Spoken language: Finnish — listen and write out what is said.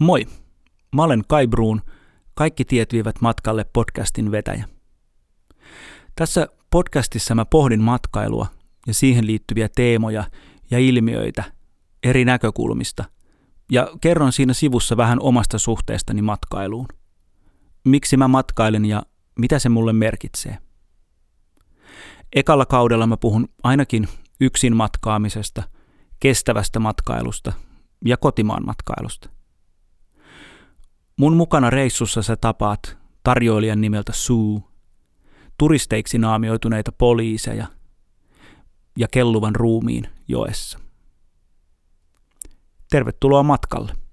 Moi! Mä olen Kai Bruun, Kaikki tiet viivät matkalle podcastin vetäjä. Tässä podcastissa mä pohdin matkailua ja siihen liittyviä teemoja ja ilmiöitä eri näkökulmista ja kerron siinä sivussa vähän omasta suhteestani matkailuun. Miksi mä matkailen ja mitä se mulle merkitsee. Ekalla kaudella mä puhun ainakin yksin matkaamisesta, kestävästä matkailusta ja kotimaan matkailusta. Mun mukana reissussa sä tapaat tarjoilijan nimeltä Sue, turisteiksi naamioituneita poliiseja ja kelluvan ruumiin joessa. Tervetuloa matkalle.